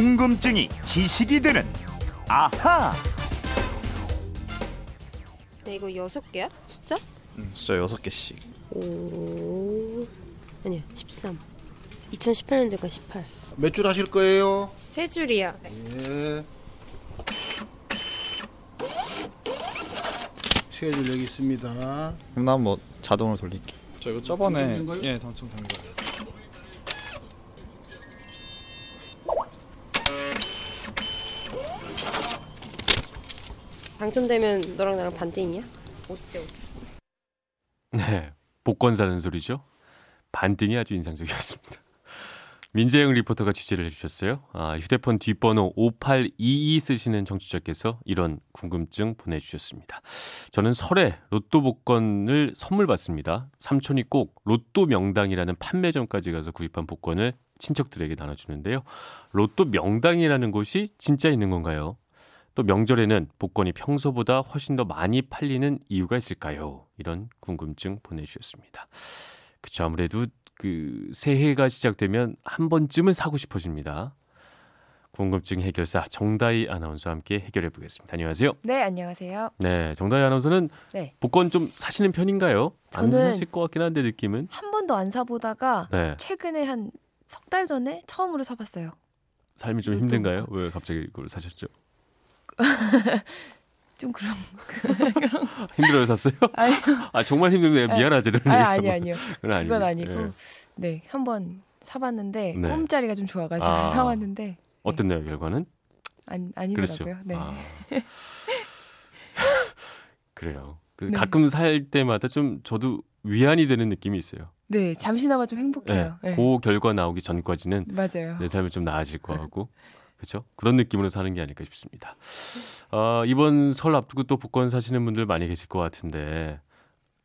궁금증이 지식이 되는 아하. 네, 이거 여섯 개야? 숫자? 음, 숫자 여섯 개씩. 오. 아니야, 13. 2018년도가 18. 몇 줄 하실 거예요? 세 줄이야. 예. 세 줄 여기 있습니다. 그럼 난 뭐 자동으로 돌릴게. 저 이거 저번에 당첨된 거요? 예 당첨된 거. 당첨되면 너랑 나랑 반띵이야? 50대 50. 네, 복권 사는 소리죠. 반띵이 아주 인상적이었습니다. 민재영 리포터가 취재를 해주셨어요. 아, 휴대폰 뒷번호 5822 쓰시는 청취자께서 이런 궁금증 보내주셨습니다. 저는 설에 로또 복권을 선물 받습니다. 삼촌이 꼭 로또 명당이라는 판매점까지 가서 구입한 복권을 친척들에게 나눠주는데요. 로또 명당이라는 곳이 진짜 있는 건가요? 또 명절에는 복권이 평소보다 훨씬 더 많이 팔리는 이유가 있을까요? 이런 궁금증 보내주셨습니다. 그쵸 아무래도 그 새해가 시작되면 한 번쯤은 사고 싶어집니다. 궁금증 해결사 정다희 아나운서와 함께 해결해 보겠습니다. 안녕하세요. 네, 안녕하세요. 네, 정다희 아나운서는 네. 복권 좀 사시는 편인가요? 안 저는 사실 것 같긴 한데 느낌은. 한 번도 안 사보다가 네, 최근에 한 석 달 전에 처음으로 사봤어요. 삶이 좀 힘든가요? 왜 갑자기 그걸 사셨죠? 좀 그런. 힘들어요 샀어요? 아니, 아 정말 힘들네요. 아, 미안하죠. 아니, 아니 아니요. 그건 아니고. 이건 아니고. 네, 한번 사봤는데 네. 꿈자리가 좀 좋아가지고 아. 사왔는데 어땠나요 결과는? 안 그렇죠. 아니더라고요. 네. 아. 그래요. 그 네. 가끔 살 때마다 좀 저도 위안이 되는 느낌이 있어요. 네, 잠시나마 좀 행복해요. 네. 그 결과 나오기 전까지는 맞아요. 내 삶이 좀 나아질 거 같고, 그렇죠? 그런 느낌으로 사는 게 아닐까 싶습니다. 아, 이번 설 앞두고 또 복권 사시는 분들 많이 계실 것 같은데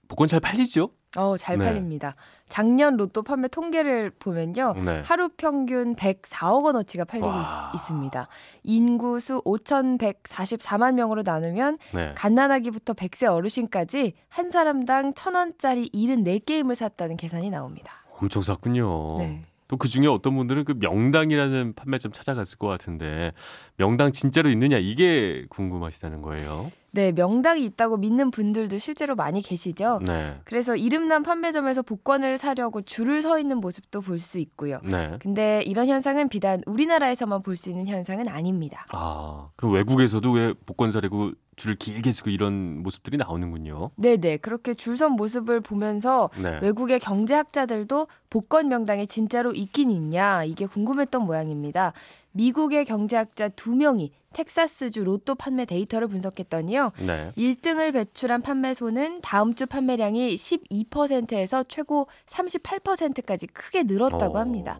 복권 잘 팔리죠? 어, 잘 네. 팔립니다. 작년 로또 판매 통계를 보면요. 네. 하루 평균 104억 원어치가 팔리고 와. 있, 있습니다. 인구수 5,144만 명으로 나누면 네. 갓난아기부터 100세 어르신까지 한 사람당 1,000원짜리 74게임을 샀다는 계산이 나옵니다. 엄청 샀군요. 네. 또 그 중에 어떤 분들은 그 명당이라는 판매점 찾아갔을 것 같은데 명당 진짜로 있느냐 이게 궁금하시다는 거예요. 네, 명당이 있다고 믿는 분들도 실제로 많이 계시죠. 네. 그래서 이름난 판매점에서 복권을 사려고 줄을 서 있는 모습도 볼 수 있고요. 네. 근데 이런 현상은 비단 우리나라에서만 볼 수 있는 현상은 아닙니다. 아, 그럼 외국에서도 왜 복권 사려고 줄을 길게 서고 이런 모습들이 나오는군요. 네네, 그렇게 줄 선 모습을 보면서 네. 외국의 경제학자들도 복권 명당이 진짜로 있긴 있냐 이게 궁금했던 모양입니다. 미국의 경제학자 두 명이 텍사스주 로또 판매 데이터를 분석했더니요. 네. 1등을 배출한 판매소는 다음 주 판매량이 12%에서 최고 38%까지 크게 늘었다고 어. 합니다.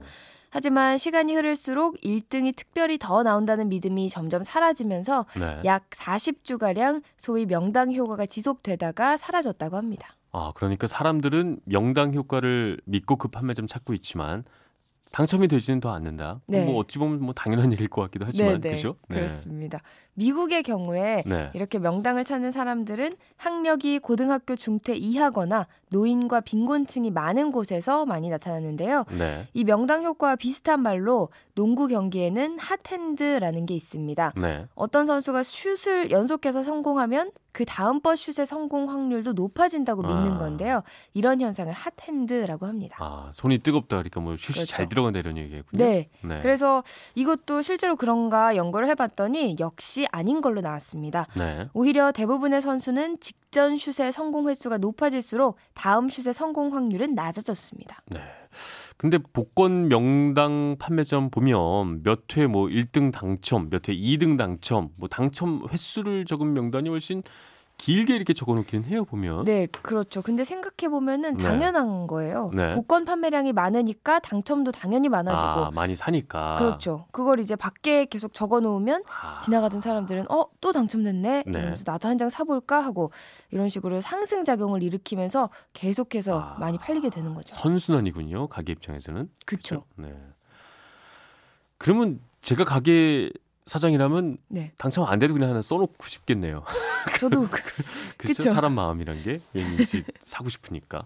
하지만 시간이 흐를수록 1등이 특별히 더 나온다는 믿음이 점점 사라지면서 네. 약 40주가량 소위 명당 효과가 지속되다가 사라졌다고 합니다. 아, 그러니까 사람들은 명당 효과를 믿고 그 판매점 찾고 있지만 당첨이 되지는 더 않는다. 네. 뭐 어찌 보면 뭐 당연한 일일 것 같기도 하지만 네네, 그죠? 네. 그렇습니다. 미국의 경우에 네. 이렇게 명당을 찾는 사람들은 학력이 고등학교 중퇴 이하거나 노인과 빈곤층이 많은 곳에서 많이 나타나는데요. 네. 이 명당 효과와 비슷한 말로 농구 경기에는 핫핸드라는 게 있습니다. 네. 어떤 선수가 슛을 연속해서 성공하면 그 다음번 슛의 성공 확률도 높아진다고 믿는 아. 건데요. 이런 현상을 핫핸드라고 합니다. 아, 손이 뜨겁다 그러니까 뭐 슛이 그렇죠. 잘 들어간다 이런 얘기겠군요. 네. 네. 그래서 이것도 실제로 그런가 연구를 해봤더니 역시 아닌 걸로 나왔습니다. 네. 오히려 대부분의 선수는 직전 슛의 성공 횟수가 높아질수록 다음 슛의 성공 확률은 낮아졌습니다. 네. 근데 복권 명당 판매점 보면 몇 회 뭐 1등 당첨, 몇 회 2등 당첨, 뭐 당첨 횟수를 적은 명단이 훨씬 길게 이렇게 적어 놓기는 해요, 보면. 네, 그렇죠. 근데 생각해 보면은 네. 당연한 거예요. 네. 복권 판매량이 많으니까 당첨도 당연히 많아지고. 아, 많이 사니까. 그렇죠. 그걸 이제 밖에 계속 적어 놓으면 아, 지나가던 사람들은 어, 또 당첨됐네. 네. 이러면서 나도 한 장 사볼까 하고 이런 식으로 상승 작용을 일으키면서 계속해서 아, 많이 팔리게 되는 거죠. 선순환이군요, 가게 입장에서는. 그렇죠. 네. 그러면 제가 가게 사장이라면 네. 당첨 안 돼도 그냥 하나 써놓고 싶겠네요. 저도 그- 그렇죠? 사람 마음이란 게 왠지 사고 싶으니까.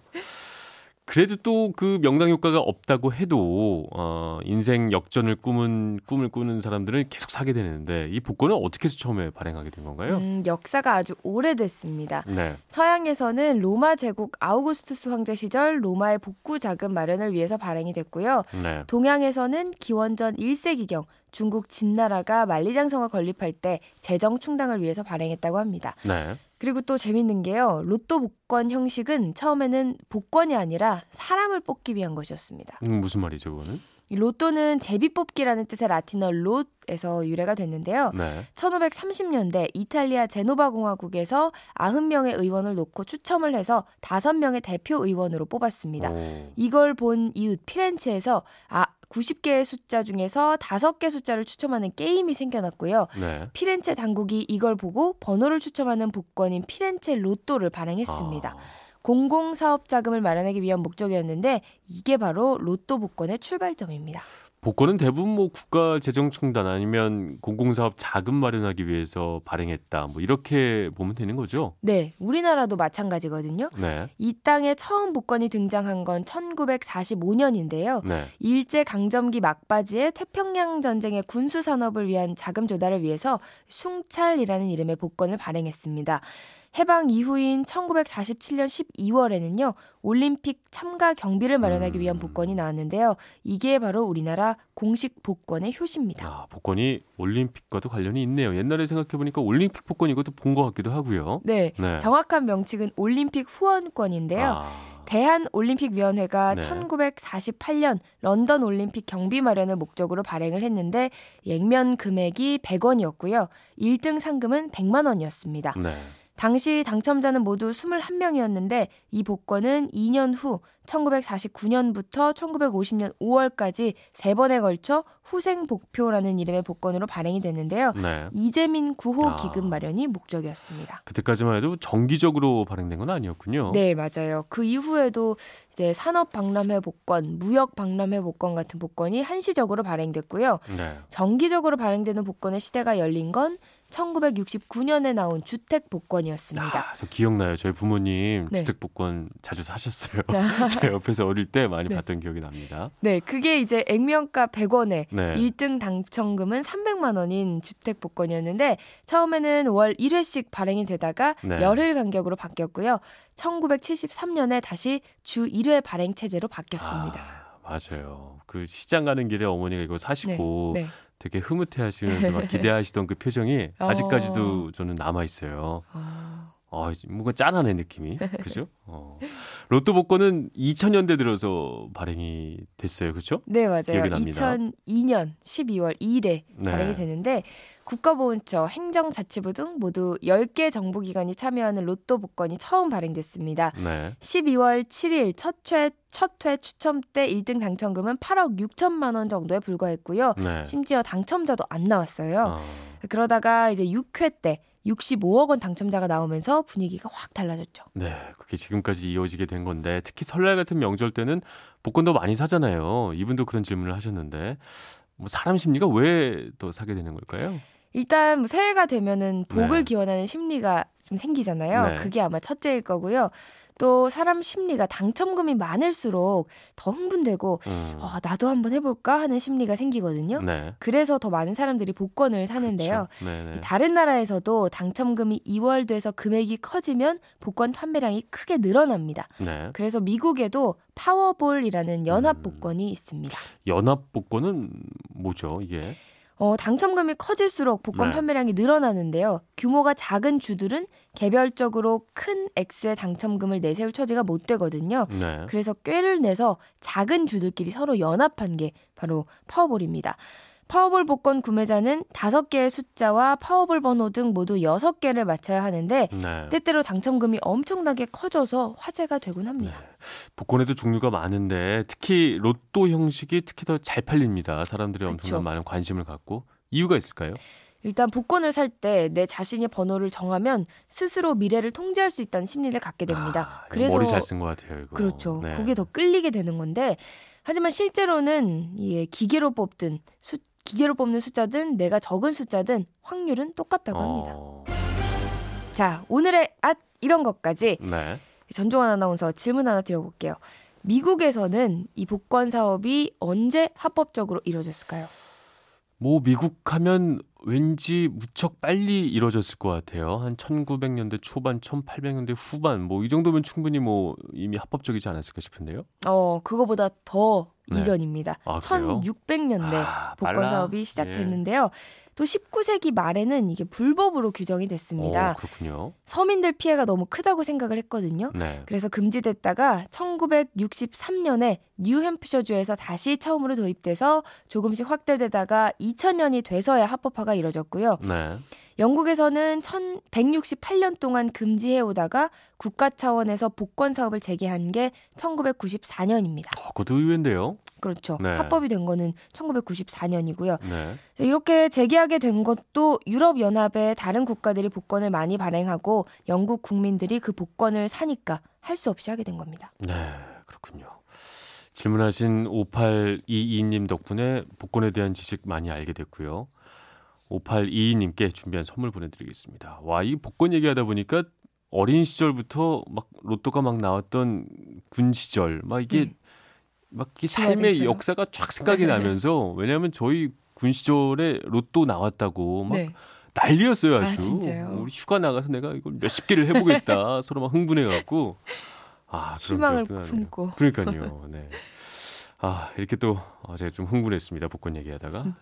그래도 또 그 명당 효과가 없다고 해도 어, 인생 역전을 꿈은 꿈을 꾸는 사람들은 계속 사게 되는데 이 복권은 어떻게 해서 처음에 발행하게 된 건가요? 음, 역사가 아주 오래됐습니다. 네. 서양에서는 로마 제국 아우구스투스 황제 시절 로마의 복구 자금 마련을 위해서 발행이 됐고요. 네. 동양에서는 기원전 1세기경 중국 진나라가 만리장성을 건립할 때 재정 충당을 위해서 발행했다고 합니다. 네. 그리고 또 재밌는 게요. 로또 복권 형식은 처음에는 복권이 아니라 사람을 뽑기 위한 것이었습니다. 음, 무슨 말이죠, 그거는? 이 로또는 제비 뽑기라는 뜻의 라틴어 롯에서 유래가 됐는데요. 네. 1530년대 이탈리아 제노바 공화국에서 90명의 의원을 놓고 추첨을 해서 5명의 대표 의원으로 뽑았습니다. 오. 이걸 본 이웃 피렌체에서 아 90개의 숫자 중에서 5개 숫자를 추첨하는 게임이 생겨났고요. 네. 피렌체 당국이 이걸 보고 번호를 추첨하는 복권인 피렌체 로또를 발행했습니다. 아, 공공사업 자금을 마련하기 위한 목적이었는데 이게 바로 로또 복권의 출발점입니다. 복권은 대부분 뭐 국가 재정 충당 아니면 공공사업 자금 마련하기 위해서 발행했다. 뭐 이렇게 보면 되는 거죠. 네, 우리나라도 마찬가지거든요. 네. 이 땅에 처음 복권이 등장한 건 1945년인데요. 네. 일제 강점기 막바지에 태평양 전쟁의 군수 산업을 위한 자금 조달을 위해서 숭찰이라는 이름의 복권을 발행했습니다. 해방 이후인 1947년 12월에는요. 올림픽 참가 경비를 마련하기 위한 복권이 나왔는데요. 이게 바로 우리나라 공식 복권의 효시입니다. 아, 복권이 올림픽과도 관련이 있네요. 옛날에 생각해 보니까 올림픽 복권 이것도 본 것 같기도 하고요. 네. 네. 정확한 명칭은 올림픽 후원권인데요. 아, 대한 올림픽위원회가 네. 1948년 런던 올림픽 경비 마련을 목적으로 발행을 했는데 액면 금액이 100원이었고요. 1등 상금은 100만 원이었습니다. 네. 당시 당첨자는 모두 21명이었는데 이 복권은 2년 후 1949년부터 1950년 5월까지 세 번에 걸쳐 후생 복표라는 이름의 복권으로 발행이 됐는데요. 네. 이재민 구호 아. 기금 마련이 목적이었습니다. 그때까지만 해도 정기적으로 발행된 건 아니었군요. 네, 맞아요. 그 이후에도 이제 산업 박람회 복권, 무역 박람회 복권 같은 복권이 한시적으로 발행됐고요. 네. 정기적으로 발행되는 복권의 시대가 열린 건 1969년에 나온 주택 복권이었습니다. 아, 저 기억나요. 저희 부모님 네. 주택 복권 자주 사셨어요. 제가 옆에서 어릴 때 많이 네. 봤던 기억이 납니다. 네, 그게 이제 액면가 100원에 네. 1등 당첨금은 300만 원인 주택 복권이었는데 처음에는 월 1회씩 발행이 되다가 네. 열흘 간격으로 바뀌었고요. 1973년에 다시 주 1회 발행 체제로 바뀌었습니다. 아, 맞아요. 그 시장 가는 길에 어머니가 이거 사시고 네. 되게 흐뭇해 하시면서 막 기대하시던 그 표정이 어. 아직까지도 저는 남아 있어요. 아, 어, 뭔가 짠하네 느낌이. 그죠? 어. 로또 복권은 2000년대 들어서 발행이 됐어요. 그렇죠? 네, 맞아요. 기억이 납니다. 2002년 12월 2일에 네. 발행이 되는데 국가보훈처, 행정자치부 등 모두 10개 정부기관이 참여하는 로또 복권이 처음 발행됐습니다. 네. 12월 7일 첫회 첫회 추첨 때 1등 당첨금은 8억 6천만 원 정도에 불과했고요. 네. 심지어 당첨자도 안 나왔어요. 아, 그러다가 이제 6회 때 65억 원 당첨자가 나오면서 분위기가 확 달라졌죠. 네. 그게 지금까지 이어지게 된 건데 특히 설날 같은 명절 때는 복권도 많이 사잖아요. 이분도 그런 질문을 하셨는데 뭐 사람 심리가 왜 더 사게 되는 걸까요? 일단 뭐 새해가 되면은 복을 네. 기원하는 심리가 좀 생기잖아요. 네. 그게 아마 첫째일 거고요. 또 사람 심리가 당첨금이 많을수록 더 흥분되고 음. 어, 나도 한번 해볼까 하는 심리가 생기거든요. 네. 그래서 더 많은 사람들이 복권을 사는데요. 그렇죠. 네네. 다른 나라에서도 당첨금이 이월돼서 금액이 커지면 복권 판매량이 크게 늘어납니다. 네. 그래서 미국에도 파워볼이라는 연합 음. 복권이 있습니다. 연합 복권은 뭐죠, 이게? 어, 당첨금이 커질수록 복권 네. 판매량이 늘어나는데요. 규모가 작은 주들은 개별적으로 큰 액수의 당첨금을 내세울 처지가 못 되거든요. 네. 그래서 꾀를 내서 작은 주들끼리 서로 연합한 게 바로 파워볼입니다. 파워볼 복권 구매자는 5개의 숫자와 파워볼 번호 등 모두 6개를 맞춰야 하는데 네. 때때로 당첨금이 엄청나게 커져서 화제가 되곤 합니다. 복권에도 종류가 많은데 특히 로또 형식이 특히 더 잘 팔립니다. 사람들이 엄청난 그쵸. 많은 관심을 갖고 이유가 있을까요? 일단 복권을 살 때 내 자신이 번호를 정하면 스스로 미래를 통제할 수 있다는 심리를 갖게 됩니다. 아, 그래서 머리 잘 쓴 것 같아요. 이거. 그렇죠. 네. 그게 더 끌리게 되는 건데 하지만 실제로는 이 기계로 뽑든 수, 기계로 뽑는 숫자든 내가 적은 숫자든 확률은 똑같다고 합니다. 어, 자, 오늘의 앗 이런 것까지 네. 전종환 아나운서 질문 하나 드려볼게요. 미국에서는 이 복권 사업이 언제 합법적으로 이루어졌을까요? 뭐 미국 하면 왠지 무척 빨리 이루어졌을 것 같아요. 한 1900년대 초반, 1800년대 후반 뭐 이 정도면 충분히 뭐 이미 합법적이지 않았을까 싶은데요. 어, 그거보다 더 네. 이전입니다. 아, 그래요? 1600년대 아, 복권. 사업이 시작됐는데요. 또 19세기 말에는 이게 불법으로 규정이 됐습니다. 어, 그렇군요. 서민들 피해가 너무 크다고 생각을 했거든요. 네. 그래서 금지됐다가 1963년에 뉴햄프셔주에서 다시 처음으로 도입돼서 조금씩 확대되다가 2000년이 돼서야 합법화가 이뤄졌고요. 네. 영국에서는 1168년 동안 금지해 오다가 국가 차원에서 복권 사업을 재개한 게 1994년입니다. 어, 그것도 의외인데요. 그렇죠. 네. 합법이 된 거는 1994년이고요. 네. 이렇게 재개하게 된 것도 유럽 연합의 다른 국가들이 복권을 많이 발행하고 영국 국민들이 그 복권을 사니까 할 수 없이 하게 된 겁니다. 네, 그렇군요. 질문하신 5822님 덕분에 복권에 대한 지식 많이 알게 됐고요. 5822님께 준비한 선물 보내드리겠습니다. 와, 이 복권 얘기하다 보니까 어린 시절부터 막 로또가 막 나왔던 군 시절, 막 이게 네. 막이 삶의 스웨덴처럼. 역사가 쫙 생각이 나면서 왜냐하면 저희 군 시절에 로또 나왔다고 막 난리였어요 네. 아, 아주. 진짜요? 우리 휴가 나가서 내가 이걸 몇십 개를 해보겠다 서로 막 흥분해갖고 아 희망을. 품고. 그러니까요. 네. 아 이렇게 또 어제 좀 흥분했습니다 복권 얘기하다가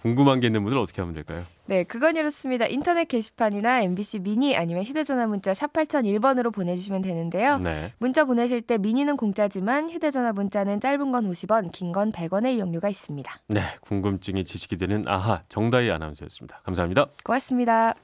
궁금한 게 있는 분들 어떻게 하면 될까요? 네, 그건 이렇습니다. 인터넷 게시판이나 MBC 미니 아니면 휴대전화 문자 샵 8001번으로 보내주시면 되는데요. 네. 문자 보내실 때 미니는 공짜지만 휴대전화 문자는 짧은 건 50원, 긴 건 100원의 이용료가 있습니다. 네 궁금증이 지식이 되는 아하 정다희 아나운서였습니다. 감사합니다. 고맙습니다.